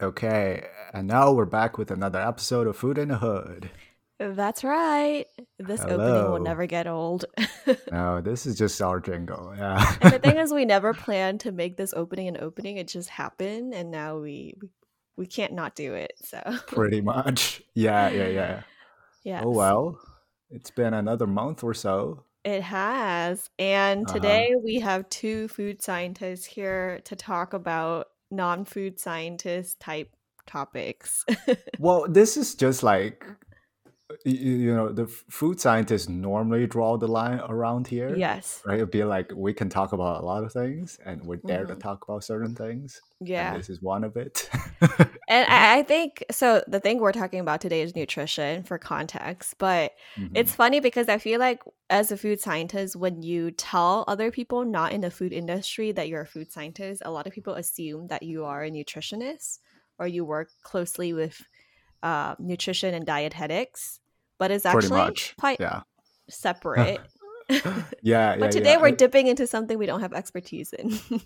Okay, and now we're back with another episode of Food in the Hood. That's right. This opening will never get old. No, this is just our jingle. Yeah. and the thing is, we never planned to make this opening an opening. It just happened, and now we we, we can't not do it. So Pretty much. Yeah, yeah, yeah. yeah. Oh well. It's been another month or so. It has. And Uh-huh. today we have two food scientists here to talk about non food scientist type topics. Well, this is just like you know, the food scientists normally draw the line around here. yes. Right? It'd be like we can talk about a lot of things and we're there to talk about certain things. Yeah. And this is one of it. And I, I think so. The thing we're talking about today is nutrition for context, but Mhm. it's funny because I feel like as a food scientist, when you tell other people not in the food industry that you're a food scientist, a lot of people assume that you are a nutritionist or you work closely with uh, nutrition and dietetics, but it's actually quite Yeah. separate. Yeah, yeah. but today yeah. we're dipping into something we don't have expertise in.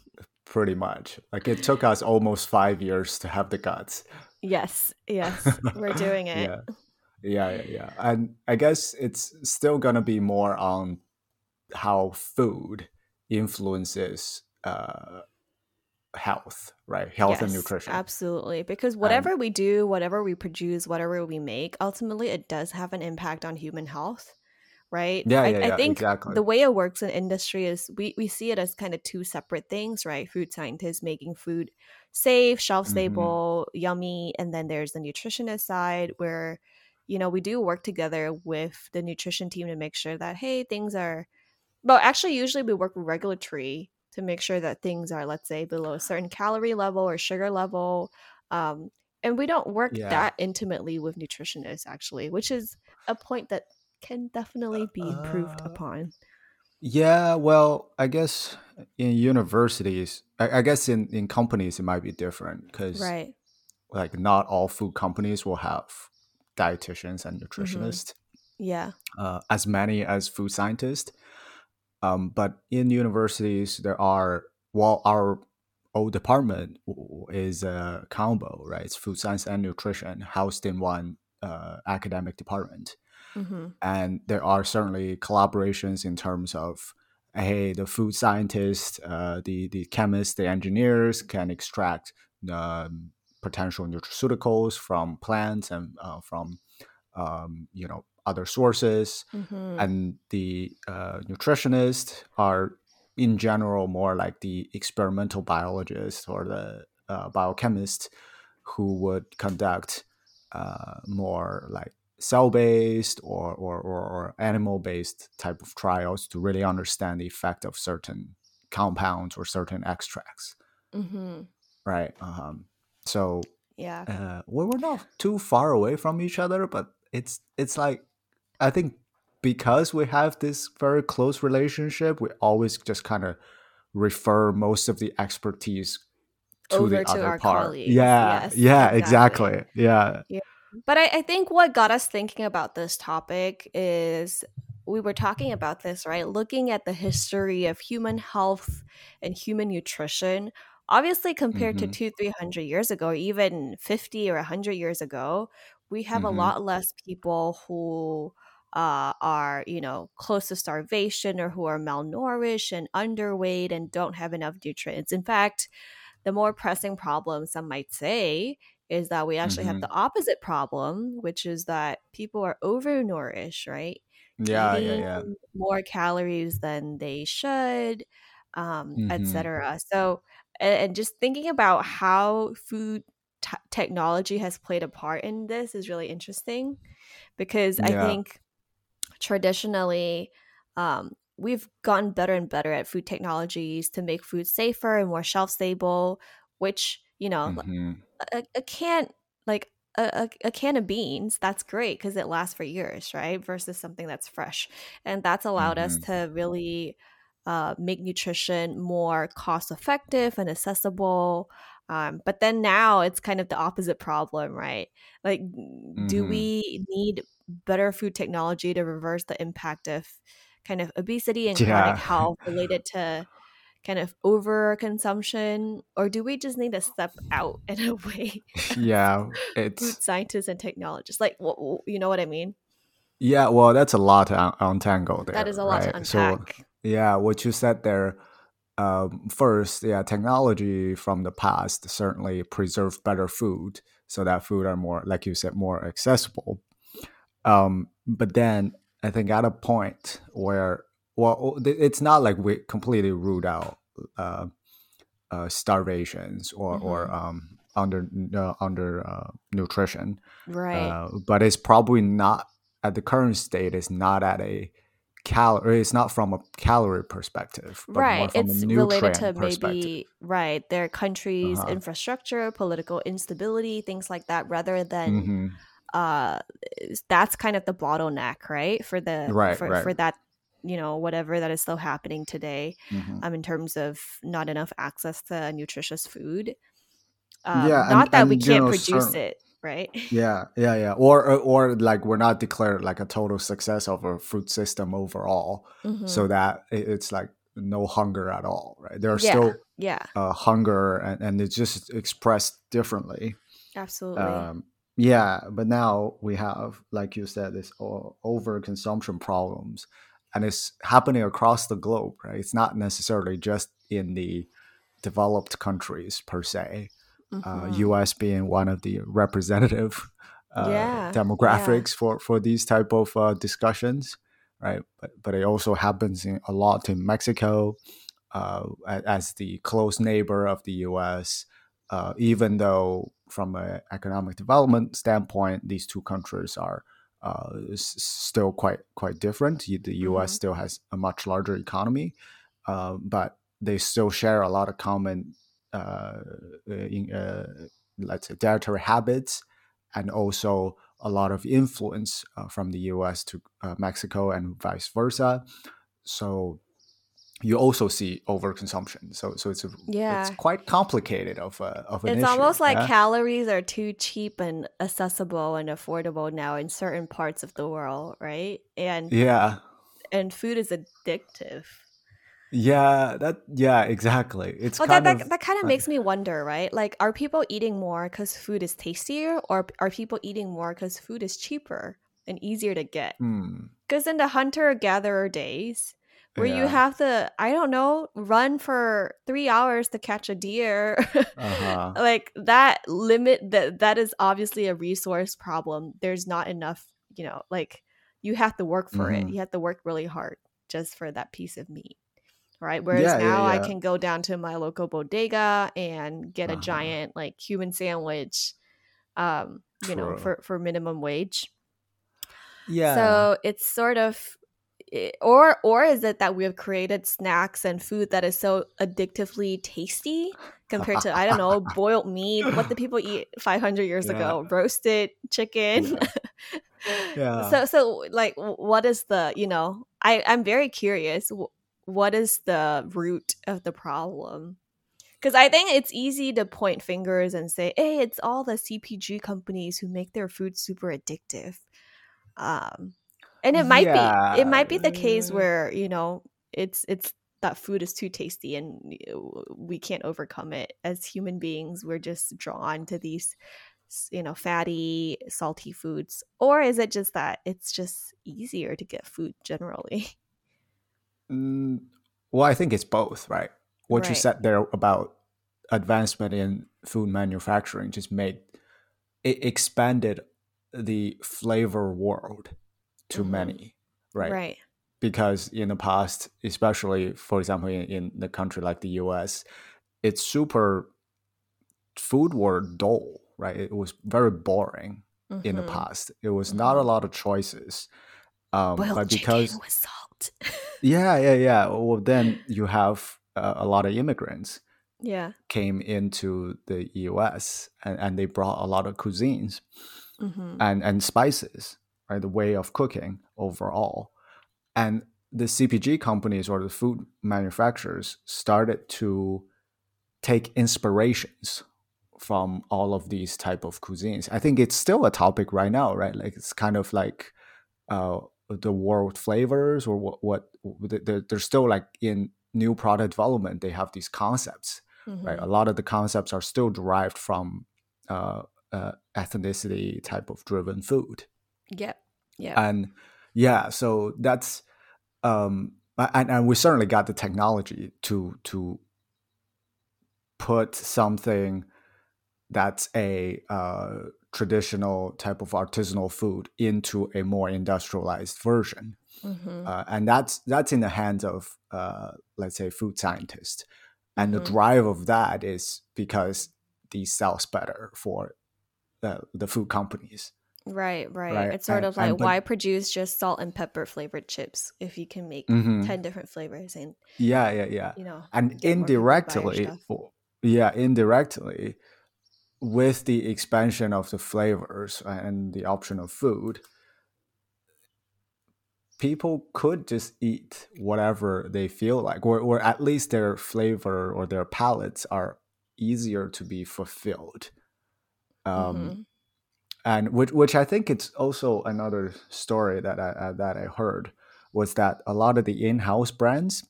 pretty much. Like it took us almost five years to have the guts. yes, yes, we're doing it. Yeah. Yeah, yeah, yeah. And I guess it's still gonna be more on how food influences uh health, right? Health and nutrition. Absolutely. Because whatever we do, whatever we produce, whatever we make, ultimately it does have an impact on human health. Right. Yeah, I, yeah, I yeah, think exactly. the way it works in industry is we, we see it as kind of two separate things, right? Food scientists making food safe, shelf Mhm. stable, yummy. And then there's the nutritionist side where, you know, we do work together with the nutrition team to make sure that, hey, things are well, actually, usually we work with regulatory to make sure that things are, let's say, below a certain calorie level or sugar level. Um, and we don't work Yeah. that intimately with nutritionists, actually, which is a point that can definitely be improved Uh, upon. Yeah, well, I guess in universities, I, I guess in, in companies it might be different because Right. like not all food companies will have dietitians and Mm-hmm. nutritionists. Yeah. uh, as many as food scientists. Um, but in universities, there are well, our old department is a combo, right? It's food science and nutrition housed in one uh, academic department, hmm and there are certainly collaborations in terms of hey, the food scientists, uh, the the chemists, the engineers can extract um, potential nutraceuticals from plants and uh, from um, you know other sources hmm and the uh, nutritionists are in general more like the experimental biologists or the uh, biochemists who would conduct uh, more like cell-based or, or, or, or animal-based type of trials to really understand the effect of certain compounds or certain extracts. Hmm right um, so Yeah. uh, we're not too far away from each other, but it's it's like I think because we have this very close relationship, we always just kind of refer most of the expertise to Over the to other our part. colleagues. Yeah, Yes, yeah, exactly. exactly. Yeah, But I, I think what got us thinking about this topic is we were talking about this, right? Looking at the history of human health and human nutrition. Obviously, compared to Mhm. two, three hundred years ago, even 50 or 100 years ago, we have Mhm. a lot less people who uh, are, you know, close to starvation or who are malnourished and underweight and don't have enough nutrients. In fact, the more pressing problem, some might say, is that we actually have Mhm. the opposite problem, which is that people are overnourished, right? yeah, yeah, yeah. more calories than they should, um, Mhm. etc. So, and, and just thinking about how food t- technology has played a part in this is really interesting because I think traditionally um, we've gotten better and better at food technologies to make food safer and more shelf stable, which you know Mhm. a, a can like a, a, can of beans that's great because it lasts for years right versus something that's fresh and that's allowed us Mhm. to really uh, make nutrition more cost effective and accessible um, but then now it's kind of the opposite problem right like do Mhm. we need better food technology to reverse the impact of kind of obesity and Yeah. chronic health related to kind of overconsumption, or do we just need to step out in a way? yeah, food it's scientists and technologists, like you know what I mean? yeah. Well, that's a lot to un- untangle there. That is a lot to right? So unpack. yeah, what you said there. Um, first, yeah, technology from the past certainly preserved better food, so that food are more, like you said, more accessible. Um, but then I think at a point where, well, it's not like we completely ruled out uh, uh, starvations or or Mhm. um, under uh, under uh, nutrition, right. uh, but it's probably not at the current state. It's not at a calorie. It's not from a calorie perspective, but more Right. from It's related to perspective. maybe right their country's Uh-huh. infrastructure, political instability, things like that, rather than hmm uh that's kind of the bottleneck, right? For the Right, for right. for that you know whatever that is still happening today hmm um in terms of not enough access to nutritious food um Yeah, and not that we and you can't know, produce certain, it right yeah, yeah, yeah, or, or or like we're not declared like a total success of a food system overall, hmm so that it's like no hunger at all, right? There are yeah still yeah uh, hunger, and and it's just expressed differently. absolutely Um, yeah, but now we have, like you said, this overconsumption problems, and it's happening across the globe, right? It's not necessarily just in the developed countries per se. Uh, hmm U.S. being one of the representative uh, yeah yeah demographics for for these type of uh, discussions, right? But but it also happens in, a lot in Mexico, uh, as the close neighbor of the U.S. Uh, even though from an economic development standpoint, these two countries are uh, still quite quite different. The U.S. hmm still has a much larger economy, uh, but they still share a lot of common, uh, in, uh, let's say, dietary habits, and also a lot of influence uh, from the U.S. to uh, Mexico and vice versa. So you also see overconsumption. So so it's a, it's quite complicated of a, of an It's issue. almost like Yeah. calories are too cheap and accessible and affordable now in certain parts of the world, right? And Yeah. and food is addictive. Yeah. That. Yeah. Exactly. It's Well, that kind that, of. that kind of uh, makes me wonder, right? Like, are people eating more because food is tastier, or are people eating more because food is cheaper and easier to get? hmm, Because in the hunter gatherer days, where you have to, I don't know, run for three hours to catch a deer, Uh huh. like that limit that that is obviously a resource problem. There's not enough, you know, like you have to work for it. hmm You have to work really hard just for that piece of meat. Right. Whereas Yeah. Yeah. now I can go down to my local bodega and get a Uh huh. giant like human sandwich, um, you know, for for minimum wage. Yeah. So it's sort of or or is it that we have created snacks and food that is so addictively tasty compared to I don't know boiled meat? What did people eat 500 years yeah. ago? Roasted chicken. Yeah. Yeah. so so like what is the you know I I'm very curious. What is the root of the problem? Because I think it's easy to point fingers and say, "Hey, it's all the CPG companies who make their food super addictive." Um, and it might be it might be the case where you know it's it's that food is too tasty and we can't overcome it as human beings. We're just drawn to these you know fatty, salty foods, or is it just that it's just easier to get food generally? Mm, well, I think it's both, right? What you said there about advancement in food manufacturing just made it expanded the flavor world to Mhm. many, right? Right. Because in the past, especially for example in, in the country like the US, it's super food were dull, right? It was very boring in the Mhm. past. It was not a Mhm. lot of choices. Um, Boiled but because with salt. yeah, yeah, yeah. Well, then you have uh, a lot of immigrants yeah. came into the U.S. and, and they brought a lot of cuisines hmm and and spices, right? The way of cooking overall, and the CPG companies or the food manufacturers started to take inspirations from all of these type of cuisines. I think it's still a topic right now, right? Like it's kind of like uh, the world flavors or what what they're, they're still like in new product development, they have these concepts, Mm-hmm. right? A lot of the concepts are still derived from uh, uh, ethnicity type of driven food, Yep. Yep. and yeah, so that's um, and, and we certainly got the technology to to put something that's a uh, traditional type of artisanal food into a more industrialized version mm-hmm. uh, and that's that's in the hands of uh, let's say food scientists and Mhm. the drive of that is because these sells better for uh, the food companies Right, right. Right, It's sort of like but- why produce just salt and pepper flavored chips if you can make Mhm. 10 different flavors and, yeah yeah yeah you know, and get more people to buy your indirectly yeah indirectly with the expansion of the flavors and the option of food people could just eat whatever they feel like or, or at least their flavor or their palates are easier to be fulfilled um, Mhm. And which which I think it's also another story that I uh, that I heard was that a lot of the in-house brands,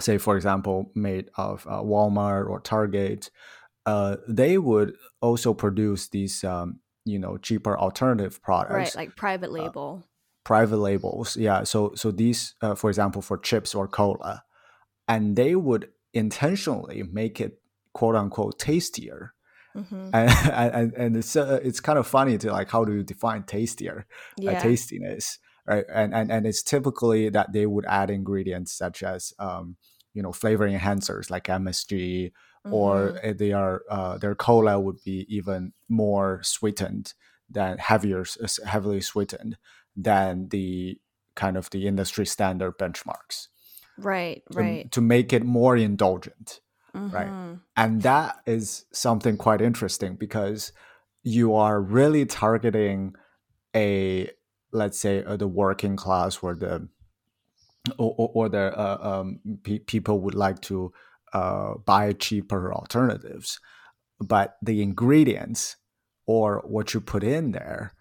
say for example, made of uh, Walmart or Target, uh, they would also produce these um, you know cheaper alternative products, Right, like private label. private labels. Yeah, so so these, uh, for example, for chips or cola, and they would intentionally make it quote unquote tastier hmm and and, and it's uh, it's kind of funny to like how do you define tastier? Uh, tastiness right? And, and and it's typically that they would add ingredients such as um you know flavor enhancers like msg or Mhm. uh, they are uh, their cola would be even more sweetened than heavier heavily sweetened than the kind of the industry standard benchmarks. Right, to, right. to make it more indulgent right. Mhm. and that is something quite interesting because you are really targeting a let's say uh, the working class or the or, or, or the uh, um, pe- people would like to uh, buy cheaper alternatives but the ingredients or what you put in there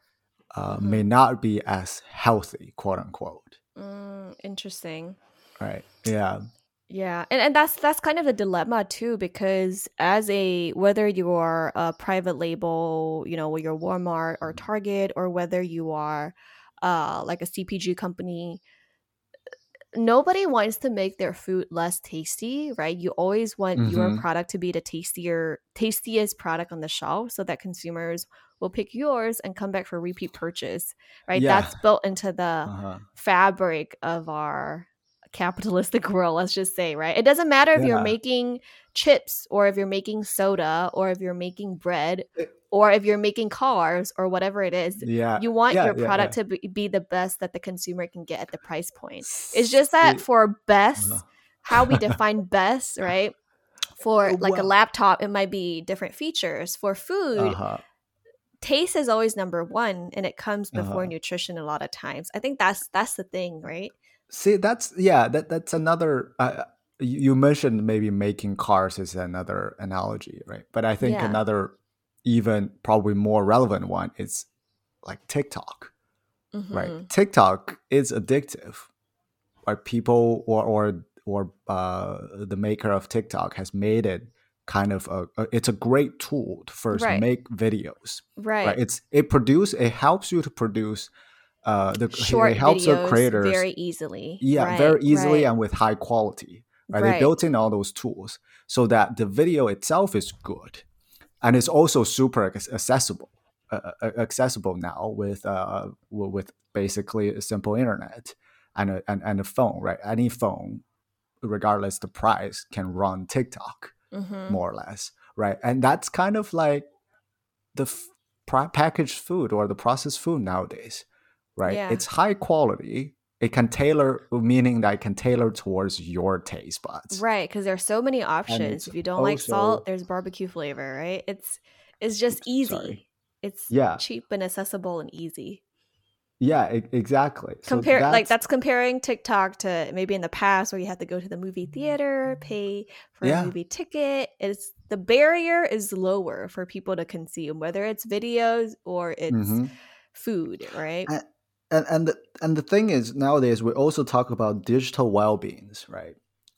uh, Mhm. may not be as healthy quote unquote Mm, interesting. right yeah Yeah, and and that's that's kind of a dilemma too because as a whether you are a private label, you know, your Walmart or Target, or whether you are uh like a CPG company, nobody wants to make their food less tasty, right? You always want your Mhm. product to be the tastier tastiest product on the shelf so that consumers will pick yours and come back for repeat purchase, right? Yeah. That's built into the uh-huh. fabric of our capitalistic world let's just say right? It doesn't matter if you're making chips or if you're making soda or if you're making bread or if you're making cars or whatever it is yeah. you want yeah, your product yeah. to be, be the best that the consumer can get at the price point. It's just that for best Uh-huh. how we define best right? For like a laptop it might be different features. For food uh-huh. taste is always number one and it comes before Uh-huh. nutrition a lot of times. I think that's that's the thing right See, that's yeah, that that's another. Uh, you mentioned maybe making cars is another analogy, right? But I think Yeah. another, even probably more relevant one is like TikTok, Mhm. right? TikTok is addictive, right? People or or or uh, the maker of TikTok has made it kind of a, a it's a great tool to first Right. make videos, right, right? It's it produce it helps you to produce. Uh, the short it helps the creators very easily yeah Right, very easily right, and with high quality right? Right. they built in all those tools so that the video itself is good and it's also super accessible uh, accessible now with uh with basically a simple internet and a, and, and a phone right any phone regardless the price can run tiktok Mhm. more or less right and that's kind of like the f- packaged food or the processed food nowadays right Yeah. it's high quality it can tailor meaning that it can tailor towards your taste buds right because there's so many options if you don't like salt there's barbecue flavor right it's it's just easy Sorry. it's Yeah. cheap and accessible and easy yeah e- exactly So compare like that's comparing tiktok to maybe in the past where you had to go to the movie theater pay for Yeah. a movie ticket it's the barrier is lower for people to consume whether it's videos or it's Mhm. food right And- and and the, and the thing is nowadays we also talk about digital well-beings right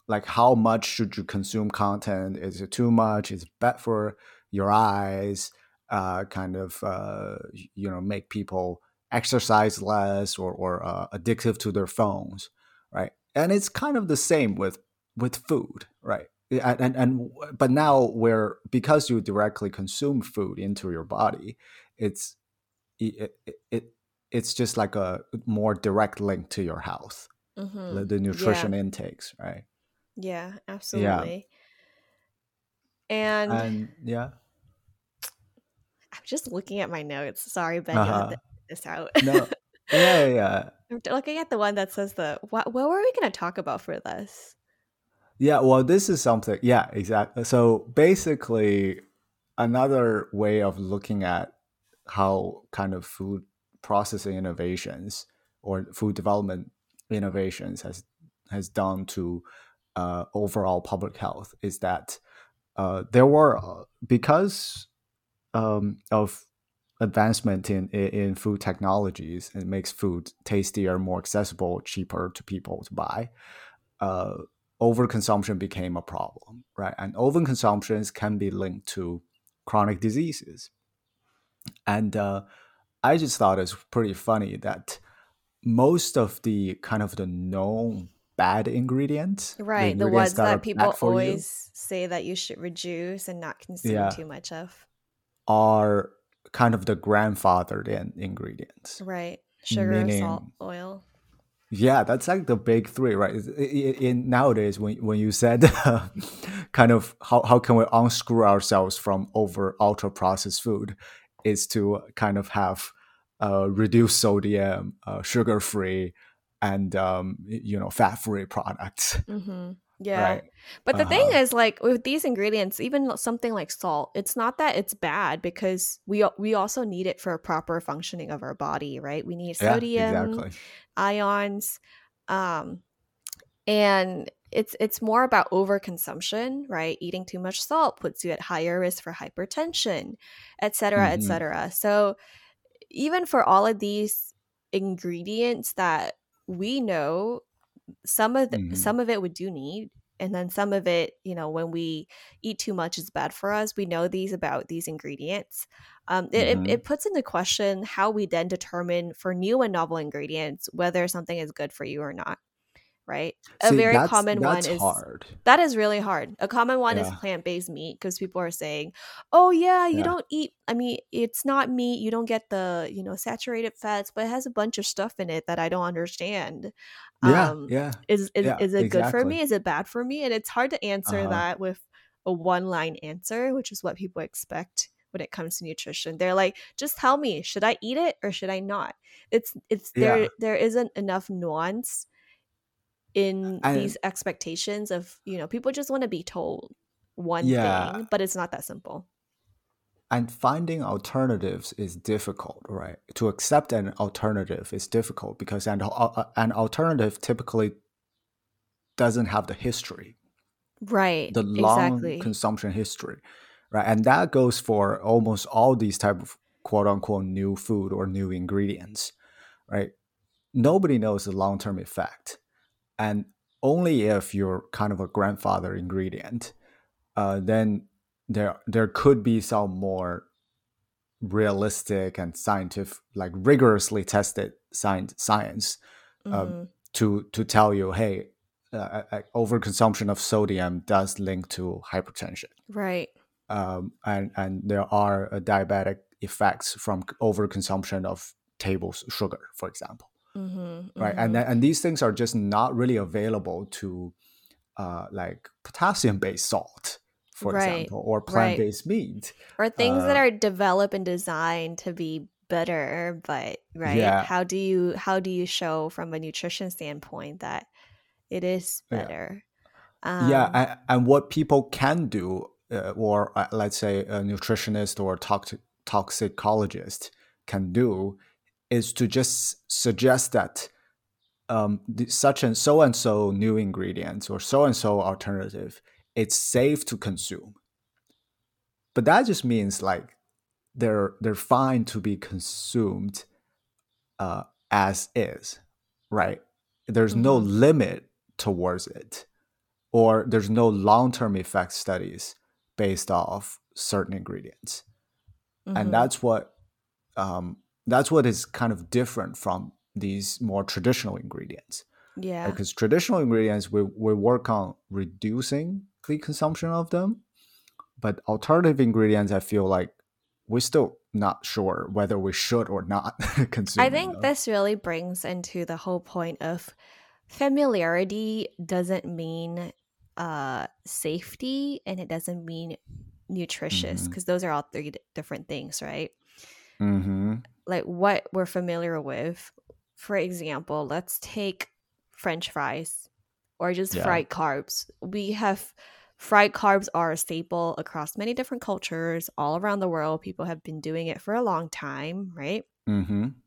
like how much should you consume content? Is it too much? Is it bad for your eyes? Uh, kind of uh, you know make people exercise less or or uh, addictive to their phones, right? And it's kind of the same with with food, right? And, and and but now where because you directly consume food into your body, it's it, it, it it's just like a more direct link to your health, Mm-hmm. the, the nutrition Yeah. intakes, right? Yeah, absolutely. And And yeah, I'm just looking at my notes. Sorry, Ben, uh-huh. to this out. no, yeah, yeah, yeah. I'm looking at the one that says the what what were we gonna talk about for this? Yeah, well, this is something. Yeah, exactly. So basically, another way of looking at how kind of food processing innovations or food development innovations has has done to uh, overall public health is that uh, there were uh, because um, of advancement in, in food technologies, it makes food tastier, more accessible, cheaper to people to buy. Uh, overconsumption became a problem, right? And overconsumptions can be linked to chronic diseases. And uh, I just thought it's pretty funny that most of the kind of the known bad ingredients, Right, the ingredients ones that, are people for you, always say that you should reduce and not consume Yeah. too much of. are kind of the grandfathered in ingredients. Right. Sugar, Meaning- salt, oil. Yeah, that's like the big three, right? Is- i- i- In nowadays, when when you said kind of how how can we unscrew ourselves from over ultra processed food, is to kind of have uh, reduced sodium, uh, sugar free, and um, you know fat free products, Mm-hmm. Yeah. right? But the thing Uh-huh. is, like with these ingredients, even something like salt, it's not that it's bad because we we also need it for a proper functioning of our body, right? We need Yeah, sodium, exactly. ions, um, and it's it's more about overconsumption, right? Eating too much salt puts you at higher risk for hypertension, et cetera, et Mhm. cetera. So even for all of these ingredients that we know some of the, Mhm. some of it we do need and then some of it you know when we eat too much is bad for us we know these about these ingredients um, it, Mhm. it, it puts into question how we then determine for new and novel ingredients whether something is good for you or not right a very that's- common that's one is hard. that is really hard. A common one is plant based meat because people are saying, "Oh yeah, you Yeah. don't eat. I mean, it's not meat. You don't get the you know saturated fats, but it has a bunch of stuff in it that I don't understand. Yeah, Um, yeah, Is is, Yeah, is it good for me? Is it bad for me? And it's hard to answer Uh-huh. that with a one line answer, which is what people expect when it comes to nutrition. They're like, just tell me, should I eat it or should I not? It's it's there Yeah. there isn't enough nuance in And- these expectations of you know people just want to be told one Yeah. thing but it's not that simple. And finding alternatives is difficult right? To accept an alternative is difficult because an, uh, an alternative typically doesn't have the history. Right the long exactly. consumption history right? And that goes for almost all these type of quote unquote new food or new ingredients right? Nobody knows the long-term effect and only if you're kind of a grandfather ingredient uh, then there there could be some more realistic and scientific like rigorously tested science science um, Mhm. to to tell you hey uh, uh, overconsumption of sodium does link to hypertension. Right. Um, and and there are uh, diabetic effects from overconsumption of table sugar for example hmm right and then, and these things are just not really available to uh, like potassium based salt for Right, example or plant based meat. Or things that uh, are developed and designed to be better but right Yeah. how do you how do you show from a nutrition standpoint that it is better? Yeah Um, and, and what people can do uh, or uh, let's say a nutritionist or toxic toxicologist can do is to just suggest that um, the, such and so and so new ingredients or so and so alternative it's safe to consume but that just means like they're they're fine to be consumed uh, as is right there's no Mhm. limit towards it or there's no long-term effect studies based off certain ingredients Mhm. and that's what um, that's what is kind of different from these more traditional ingredients yeah. because traditional ingredients we, we work on reducing the consumption of them but alternative ingredients i feel like we're still not sure whether we should or not consume I think them. this really brings into the whole point of familiarity doesn't mean uh safety and it doesn't mean nutritious because those are all three d- different things, right? Hmm Like what we're familiar with. For example, let's take french fries or just Yeah. fried carbs. We have fried carbs are a staple across many different cultures all around the world. People have been doing it for a long time, right? hmm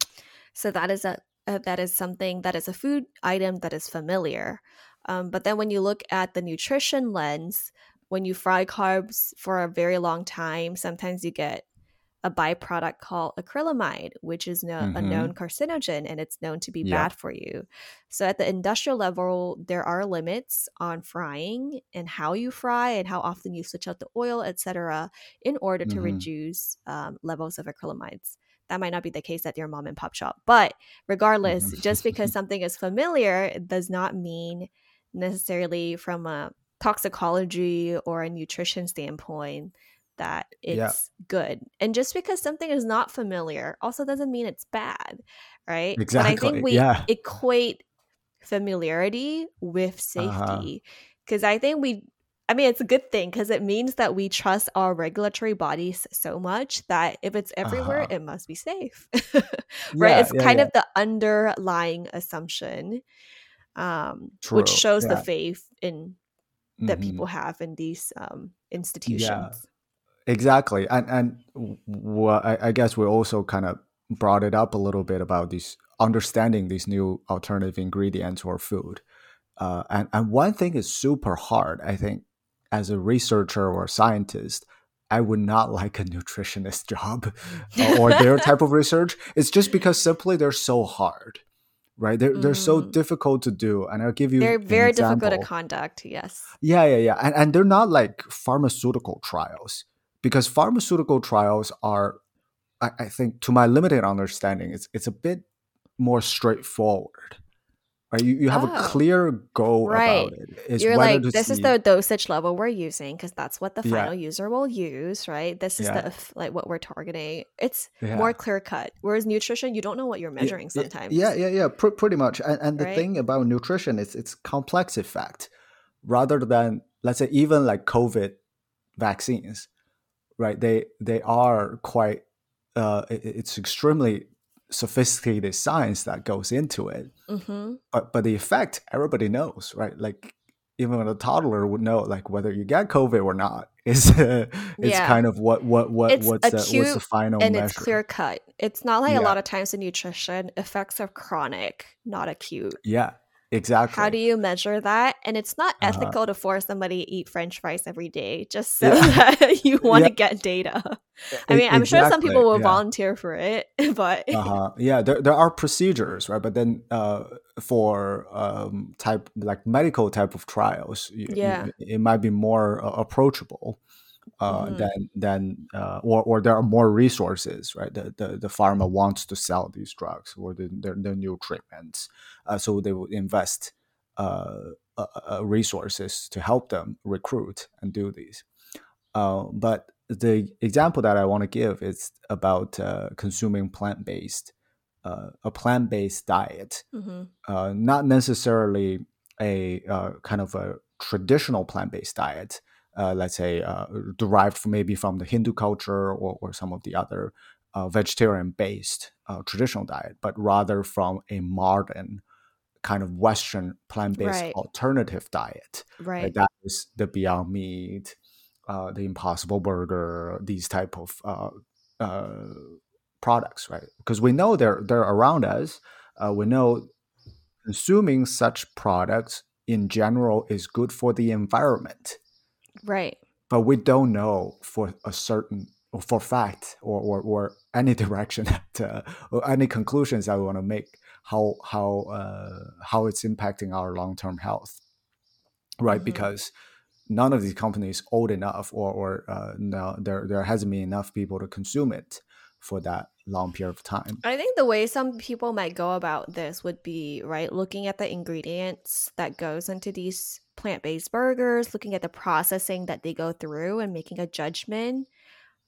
So that is a uh, that is something that is a food item that is familiar. Um, but then when you look at the nutrition lens, when you fry carbs for a very long time, sometimes you get a byproduct called acrylamide, which is no, a Mhm. known carcinogen and it's known to be Yeah. bad for you. So at the industrial level, there are limits on frying and how you fry and how often you switch out the oil, etc., in order to Mhm. reduce um, levels of acrylamides. That might not be the case at your mom and pop shop, but regardless, Mhm. just because something is familiar does not mean necessarily from a toxicology or a nutrition standpoint that it's Yeah. good. And just because something is not familiar also doesn't mean it's bad, right? Exactly. But I think we yeah. equate familiarity with Uh-huh. safety because I think we I mean, it's a good thing because it means that we trust our regulatory bodies so much that if it's everywhere, Uh-huh. it must be safe. right? Yeah, It's yeah, kind yeah. of the underlying assumption, um, which shows the faith in that Mhm. people have in these um, institutions. Exactly, and and what I, I guess we also kind of brought it up a little bit about these understanding these new alternative ingredients or food, uh, and and one thing is super hard. I think as a researcher or scientist, I would not like a nutritionist job uh, or their type of research. It's just because simply they're so hard, right? They're they're so Mm. difficult to do, and I'll give you They're very difficult to conduct. Yes. Yeah, yeah, yeah. And, and they're not like pharmaceutical trials because pharmaceutical trials are, I, I think, to my limited understanding, it's it's a bit more straightforward. Right? You, you have a Oh, clear goal right. about it. It's You're like, this is the dosage level we're using because that's what the Yeah. final user will use, right? This is Yeah. the like what we're targeting. It's Yeah. more clear cut. Whereas nutrition, you don't know what you're measuring yeah, sometimes. Yeah, yeah, yeah. Pr- pretty much. And, and the Right? thing about nutrition is it's complex effect rather than let's say even like COVID vaccines, right? They they are quite. Uh, it- it's extremely sophisticated science that goes into it. Mm-hmm. But but the effect everybody knows, right? Like even a toddler would know, like whether you get COVID or not is it's Yeah. kind of what what what It's what's the, what's the acute final and measure. it's clear cut. It's not like a lot of times in nutrition, effects are chronic, not acute. Yeah, exactly. How do you measure that? And it's not Uh-huh. ethical to force somebody to eat French fries every day just so Yeah. that you want Yeah. to get data. I mean, I'm sure some people will yeah. volunteer for it, but uh-huh yeah there, there are procedures right but then uh for um type like medical type of trials you, you- Yeah. it might be more uh, approachable uh Mhm. than than uh or or there are more resources right the the, the pharma wants to sell these drugs or the the, the new treatments uh, so they will invest uh, resources to help them recruit and do these uh, but the example that I want to give is about uh, consuming plant based, uh, a plant based diet, Mhm. uh, not necessarily a uh, kind of a traditional plant based diet. Uh, let's say uh, derived from maybe from the Hindu culture or, or some of the other uh, vegetarian based uh, traditional diet, but rather from a modern kind of Western plant based Right. alternative diet right. right? That is the Beyond Meat, uh, the Impossible Burger, these type of uh, uh, products, right? Because we know they're they're around us. Uh, we know consuming such products in general is good for the environment, Right. but we don't know for a certain or for fact or or, or any direction that, uh, or any conclusions that we want to make how how uh, how it's impacting our long term health. right? Mhm. Because none of these companies old enough, or or uh, no, there there hasn't been enough people to consume it for that long period of time. I think the way some people might go about this would be right looking at the ingredients that goes into these plant-based burgers, looking at the processing that they go through and making a judgment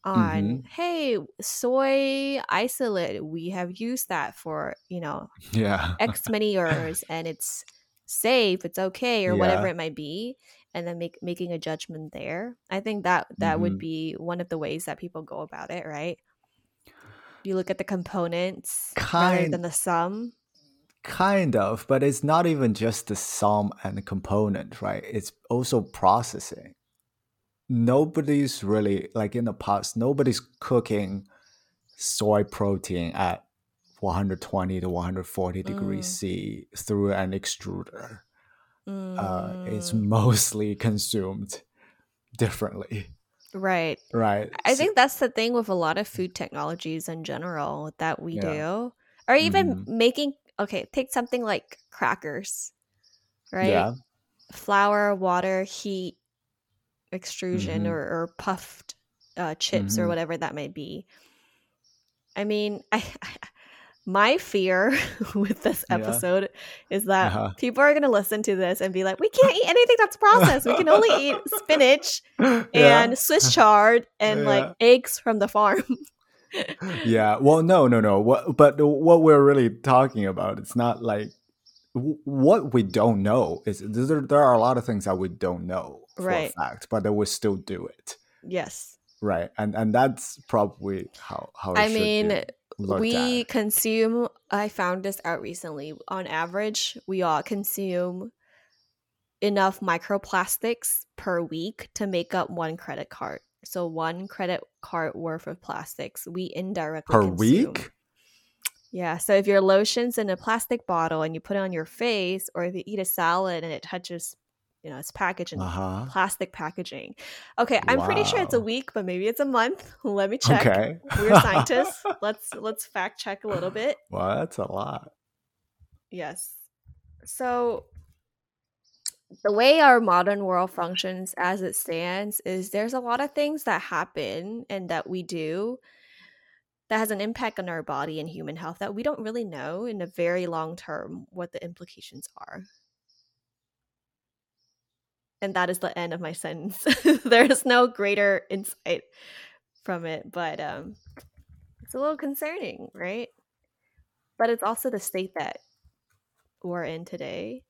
on Mhm. hey, soy isolate, we have used that for, you know, Yeah, X many years and it's safe, it's okay or whatever it might be and then make making a judgment there. I think that that would hmm be one of the ways that people go about it, right? You look at the components rather than the sum. Kind of, but it's not even just the sum and the component, right? It's also processing. Nobody's really like in the past. Nobody's cooking soy protein at 120 to 140 degrees Mm, C through an extruder. Uh, it's mm, mostly consumed differently, right. right? I So, think that's the thing with a lot of food technologies in general that we yeah. do. Or even hmm making, okay, take something like crackers, right? Yeah. Flour, water, heat, extrusion, or, hmm or puffed uh, chips, or hmm whatever that may be. I mean, I, my fear with this Yeah. episode is that Uh-huh. people are going to listen to this and be like, we can't eat anything that's processed. We can only eat spinach yeah. and Swiss chard and like eggs from the farm. Yeah. Well, no, no, no. What, but what we're really talking about, it's not like what we don't know is there, there are a lot of things that we don't know for a right. fact, but that we still do it. Yes. Right. And and that's probably how how it I mean, we at. consume, I found this out recently. On average, we all consume enough microplastics per week to make up one credit card. So, one credit card worth of plastics we indirectly Per consume. week? Yeah. So, if your lotion's in a plastic bottle and you put it on your face, or if you eat a salad and it touches, you know, it's packaged in Uh-huh. plastic packaging. Okay, I'm pretty sure it's a week, but maybe it's a month. Let me check. Okay. We're scientists. let's let's fact check a little bit. well, that's a lot. Yes. So the way our modern world functions as it stands is there's a lot of things that happen and that we do that has an impact on our body and human health that we don't really know in a very long term what the implications are. And that is the end of my sentence. there's no greater insight from it, but um it's a little concerning, right? But it's also the state that we're in today.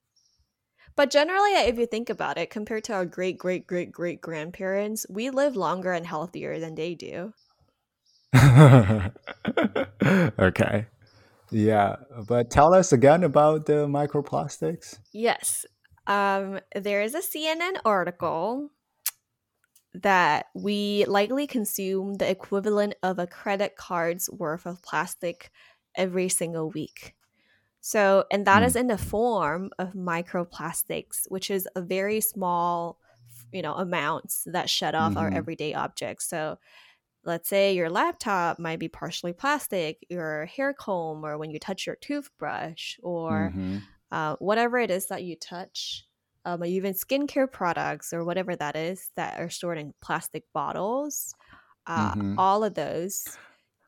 But generally, if you think about it, compared to our great, great, great, great grandparents, we live longer and healthier than they do. okay. Yeah, but tell us again about the microplastics. Yes. Um, there is a CNN article that we likely consume the equivalent of a credit card's worth of plastic every single week. So, and that Hmm. is in the form of microplastics, which is a very small, you know, amounts that shed off our Mhm. everyday objects. So, let's say your laptop might be partially plastic, your hair comb, or when you touch your toothbrush, or hmm uh, whatever it is that you touch, um, or even skincare products or whatever that is that are stored in plastic bottles, uh, hmm all of those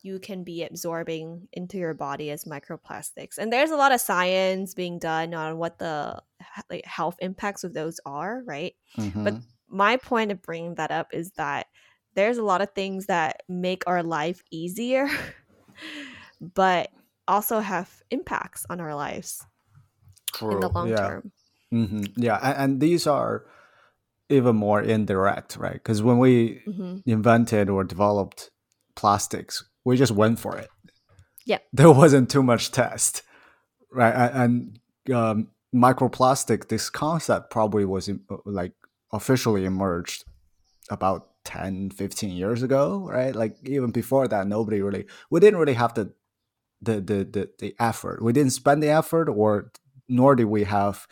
you can be absorbing into your body as microplastics. And there's a lot of science being done on what the like, health impacts of those are, right? But hmm my point of bringing that up is that there's a lot of things that make our life easier, but also have impacts on our lives in the long Yeah. term. hmm Yeah, and, and these are even more indirect, right? Because when we hmm invented or developed plastics, we just went for it. Yeah. There wasn't too much test, right? And um, microplastic, this concept probably was like officially emerged about 10, 15 years ago, right? Like even before that, nobody really, we didn't really have the the the the, the effort. We didn't spend the effort, or nor did we have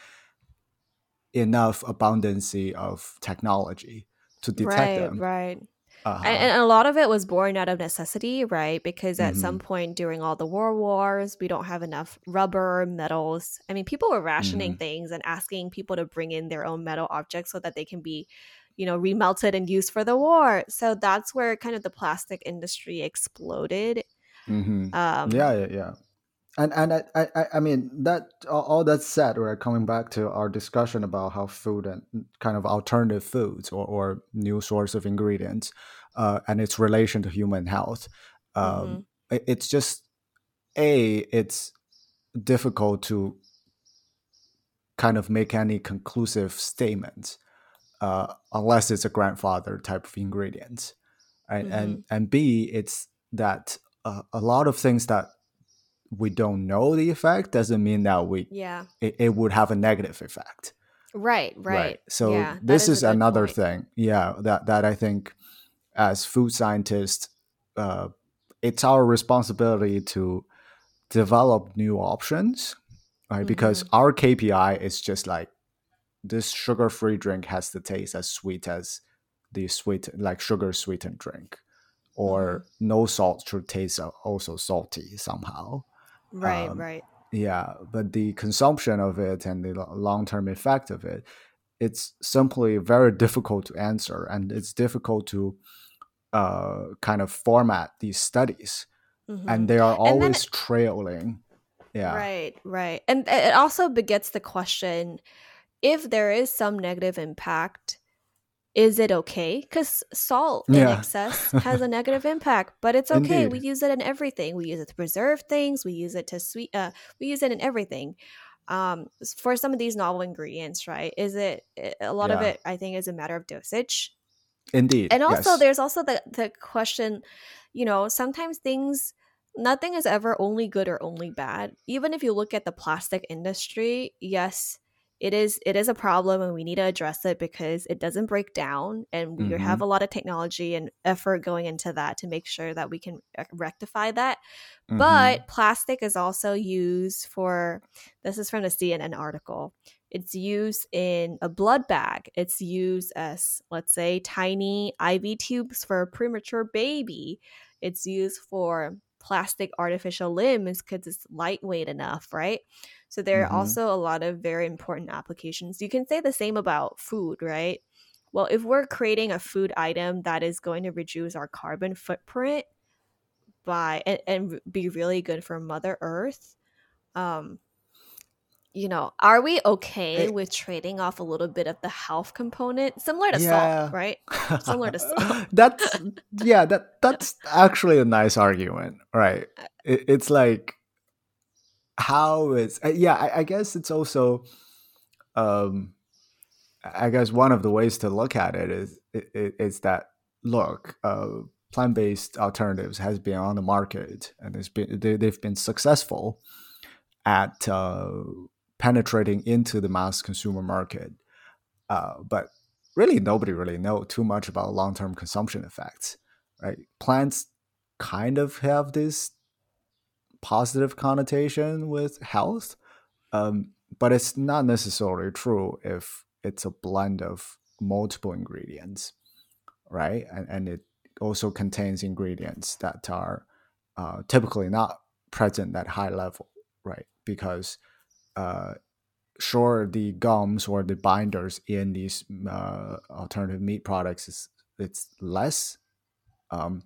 enough abundancy of technology to detect Right, them. right. Uh-huh. And, and a lot of it was born out of necessity, right? Because at Mhm. some point during all the war wars, we don't have enough rubber, metals. I mean, people were rationing Mhm. things and asking people to bring in their own metal objects so that they can be, you know, remelted and used for the war. So that's where kind of the plastic industry exploded. Mhm. Um, yeah, yeah, yeah. And and I, I, I- mean that all, that said, we're coming back to our discussion about how food and kind of alternative foods or, or new source of ingredients, uh, and its relation to human health. Um, Mhm. it's just a it's difficult to kind of make any conclusive statements uh, unless it's a grandfather type of ingredients right and and b it's that uh, a lot of things that we don't know the effect doesn't mean that we Yeah. it, it would have a negative effect Right, right. so Yeah, this is is another point. thing yeah that that i think as food scientists uh, it's our responsibility to develop new options right because Mm-hmm. our kpi is just like this sugar-free drink has to taste as sweet as the sweet like sugar sweetened drink or Mm-hmm. no salt should taste al- also salty somehow Right, um, right. yeah but the consumption of it and the long-term effect of it it's simply very difficult to answer and it's difficult to uh, kind of format these studies Mhm. and they are always trailing yeah Right, right. And it also begets the question if there is some negative impact, is it okay? Because salt in Yeah. excess has a negative impact, but it's okay. We use it in everything. We use it to preserve things. We use it to sweet. Uh, we use it in everything. Um, for some of these novel ingredients, right? Is it a lot of it? I think is a matter of dosage indeed and also yes. there's also the the question you know sometimes things nothing is ever only good or only bad even if you look at the plastic industry yes it is it is a problem and we need to address it because it doesn't break down and we have a lot of technology and effort going into that to make sure that we can uh, rectify that Mhm. but plastic is also used for this is from the CNN article. It's used in a blood bag. It's used as, let's say, tiny IV tubes for a premature baby. It's used for plastic artificial limbs because it's lightweight enough, right? So there are Mhm. also a lot of very important applications. You can say the same about food, right? Well, if we're creating a food item that is going to reduce our carbon footprint, by and, and be really good for mother earth um you know are we okay It- with trading off a little bit of the health component similar to Yeah. salt right Similar to salt. that's yeah that that's actually a nice argument right Uh, it, it's like how is uh, yeah I, I guess it's also um i guess one of the ways to look at it is i- i- is that look uh plant-based alternatives has been on the market and it's been they, they've been successful at uh, penetrating into the mass consumer market. Uh, but really nobody really know too much about long-term consumption effects right? Plants kind of have this positive connotation with health um, but it's not necessarily true if it's a blend of multiple ingredients right? And, and it also contains ingredients that are uh, typically not present at high level right? Because uh, sure the gums or the binders in these uh, alternative meat products is it's less um,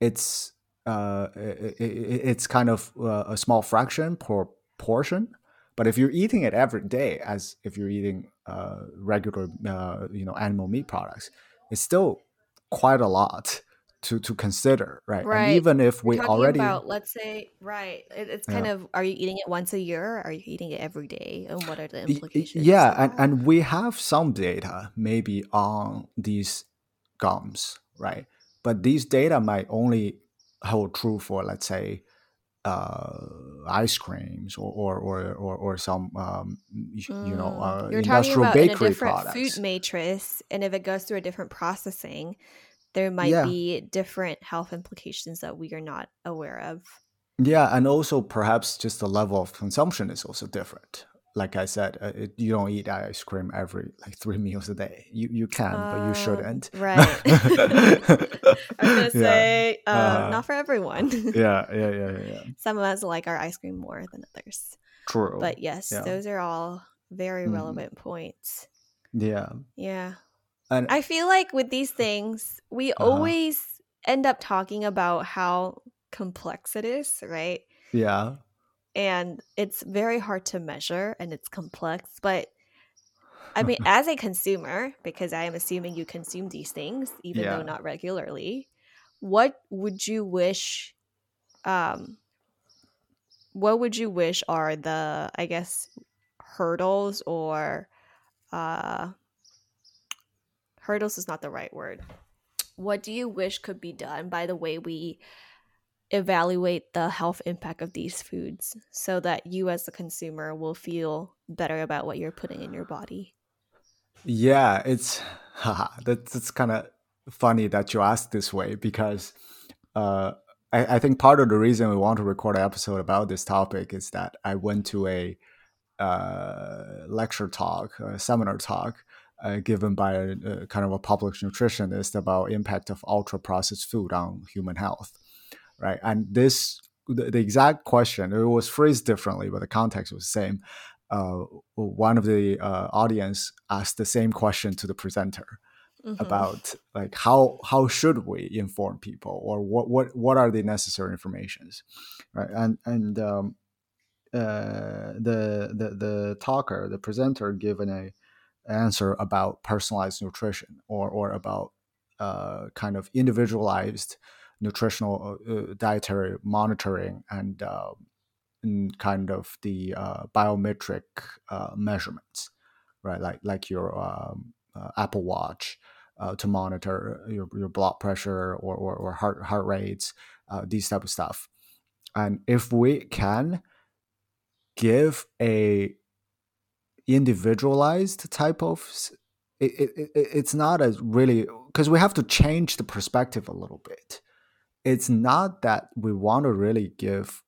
it's uh, i i it's kind of uh, a small fraction per portion but if you're eating it every day as if you're eating uh, regular uh, you know animal meat products it's still quite a lot to to consider right, Right. and even if we already about let's say right it, it's kind Yeah. of are you eating it once a year or are you eating it every day and what are the implications Yeah, and, and we have some data maybe on these gums, right? But these data might only hold true for, let's say, uh, ice creams or or or or, or some um, y- you know Mm, uh, you're talking industrial about in a different products. food matrix and if it goes through a different processing there might Yeah. be different health implications that we are not aware of Yeah, and also perhaps just the level of consumption is also different, like I said, uh, it, you don't eat ice cream every like three meals a day. You you can, but you Um, shouldn't. right. I was gonna say, uh, Uh, not for everyone. yeah, yeah, yeah, yeah. Some of us like our ice cream more than others. True. But yes, yeah. those are all very Mhm. relevant points. yeah, Yeah. and I feel like with these things, we Uh-huh. always end up talking about how complex it is, right? yeah, And it's very hard to measure and it's complex. But I mean, as a consumer, because I am assuming you consume these things, even Yeah. though not regularly, what would you wish? Um, what would you wish are the, I guess, hurdles or uh, hurdles is not the right word. What do you wish could be done by the way we evaluate the health impact of these foods so that you as the consumer will feel better about what you're putting in your body? yeah. It's haha, that's kind of funny that you asked this way because uh, I, I think part of the reason we want to record an episode about this topic is that I went to a uh, lecture talk, a seminar talk, uh, given by a, a kind of a public nutritionist about impact of ultra processed food on human health, right? And this, the, the exact question, it was phrased differently, but the context was the same. Uh, one of the uh, audience asked the same question to the presenter Mhm. about like how how should we inform people or what what what are the necessary informations right and and um uh the the the talker the presenter given a answer about personalized nutrition or or about uh kind of individualized nutritional uh, uh, dietary monitoring and uh, and kind of the uh, biometric uh, measurements right like like your um, apple watch to monitor your, your blood pressure or, or, or heart heart rates, these type of stuff. And if we can give a individualized type of, it, it- it's not as really because we have to change the perspective a little bit. It's not that we want to really give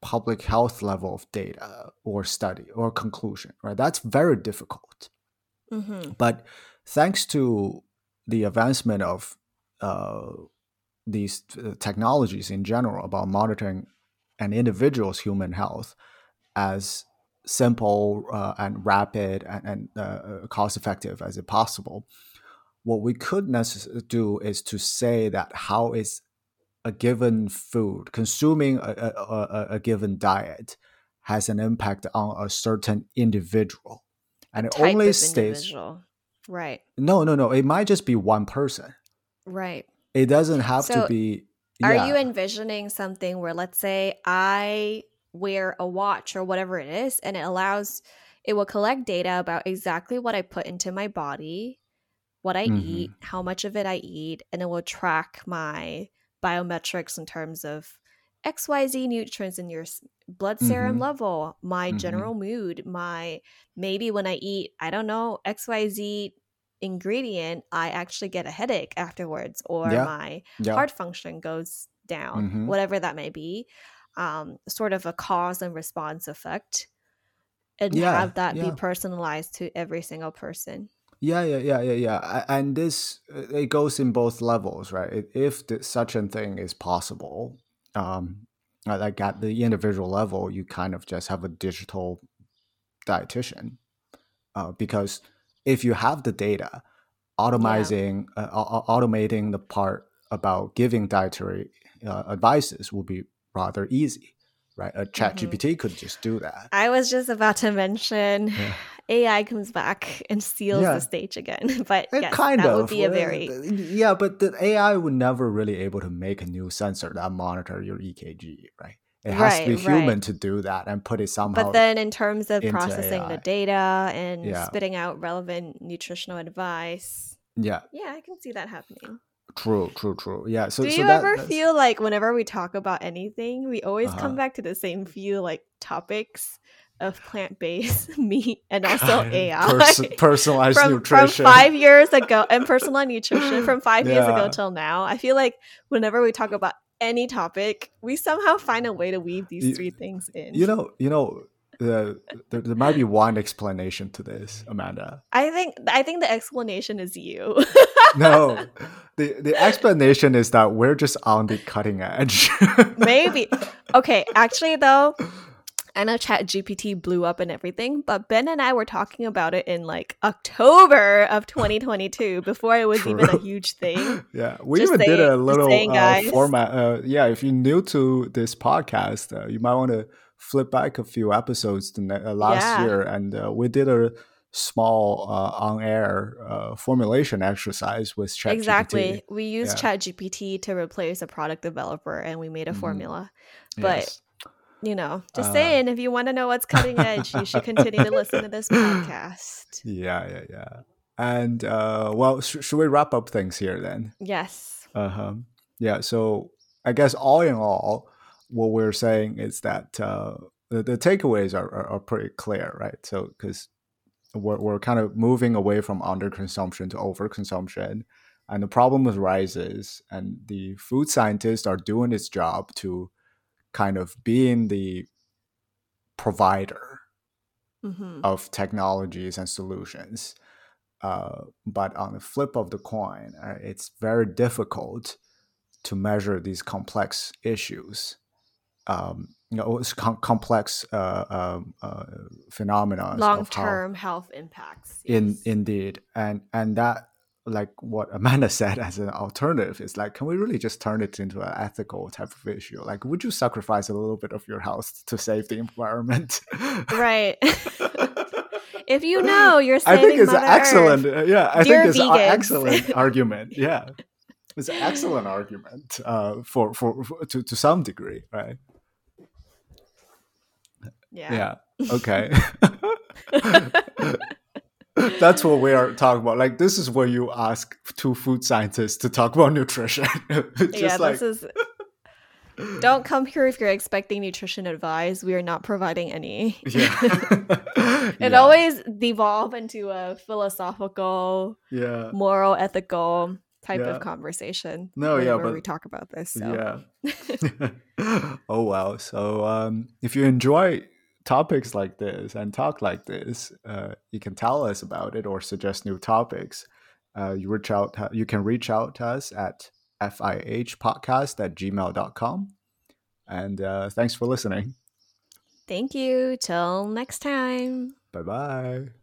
public health level of data or study or conclusion, right? That's very difficult. Mhm. But thanks to the advancement of uh, these uh, technologies in general about monitoring an individual's human health as simple uh, and rapid and, and uh, cost effective as it possible, what we could necess- do is to say that how is a given food consuming a, a, a, a given diet has an impact on a certain individual and it Type only of stays individual. Right. no, no, no. It might just be one person. Right. It doesn't have So, to be. Are yeah. you envisioning something where, let's say, I wear a watch or whatever it is, and it allows, it will collect data about exactly what I put into my body, what I eat, Mm-hmm. how much of it I eat, and it will track my biometrics in terms of XYZ nutrients in your blood serum Mhm. level, my Mhm. general mood, my maybe when I eat, I don't know, XYZ ingredient, I actually get a headache afterwards, or Yeah. my Yeah. heart function goes down, Mhm. whatever that may be, um, sort of a cause and response effect, and Yeah, have that be personalized to every single person. Yeah, yeah, yeah, yeah, yeah. And this uh, it goes in both levels, right? If- such a thing is possible, um, uh, like at the individual level, you kind of just have a digital dietitian, uh, because if you have the data, automizing, uh, au- au- automating the part about giving dietary uh, advices will be rather easy, right? A chat Mhm. GPT could just do that. I was just about to mention Yeah. AI comes back and steals Yeah. the stage again, but It yes, kind that of would be a uh, very yeah, but the AI would never really able to make a new sensor that monitor your EKG, right? It has to be Right, right. human to do that and put it somehow. But then, in terms of processing the data and Yeah. spitting out relevant nutritional advice, yeah, yeah, I can see that happening. True, true, true. Yeah. So, Do so you that, ever that's- feel like whenever we talk about anything, we always Uh-huh. come back to the same few like topics of plant based meat and also AI? Pers- personalized from, from nutrition. five years ago and personal nutrition from five years ago till now. I feel like whenever we talk about any topic, we somehow find a way to weave these three things in. you know, you know, the, there, there might be one explanation to this, Amanda. I think I think the explanation is you. No, the the explanation is that we're just on the cutting edge. Maybe. Okay, actually though, I know Chat GPT blew up and everything, but Ben and I were talking about it in like October of 2022 before it was even a huge thing. Yeah, we Just even did a little saying, uh, format. Uh, yeah, if you're new to this podcast, uh, you might want to flip back a few episodes to ne- uh, last Yeah. year, and uh, we did a small uh, on-air uh, formulation exercise with ChatGPT. Exactly. We used Yeah. Chat GPT to replace a product developer and we made a Mhm. formula. But Yes. you know, just Uh, saying, if you want to know what's cutting edge, you should continue to listen to this podcast. Yeah, yeah, yeah. And uh, well, sh- should we wrap up things here then? Yes. Uh-huh. Yeah. So I guess all in all, what we're saying is that uh, the, the takeaways are, are, are pretty clear, right? So because we're, we're kind of moving away from underconsumption to overconsumption, and the problem with rises, and the food scientists are doing its job to kind of being the provider hmm of technologies and solutions. Uh, but on the flip of the coin, uh, it's very difficult to measure these complex issues. Um, you know, it's com- complex uh, um, uh, phenomena. Long term health impacts. In indeed, and and that like what Amanda said as an alternative is like, can we really just turn it into an ethical type of issue? Like, would you sacrifice a little bit of your health to save the environment? right. if you know you're I saving think it's an Mother excellent. Earth, uh, yeah, I Dear think it's an excellent argument. Yeah, it's an excellent argument uh, for, for for to to some degree, right? Yeah. Yeah. Okay. That's what we are talking about. Like this is where you ask two food scientists to talk about nutrition. Yeah, like this is. Don't come here if you're expecting nutrition advice. We are not providing any. yeah. It yeah. always devolve into a philosophical, yeah. moral, ethical type Yeah. of conversation. No, yeah, but- we talk about this. So. Yeah. oh well. So um, if you enjoy topics like this and talk like this, uh, you can tell us about it or suggest new topics. Uh, you reach out. You can reach out to us at fihpodcast at gmail.com. And uh, thanks for listening. Thank you. Till next time. Bye bye.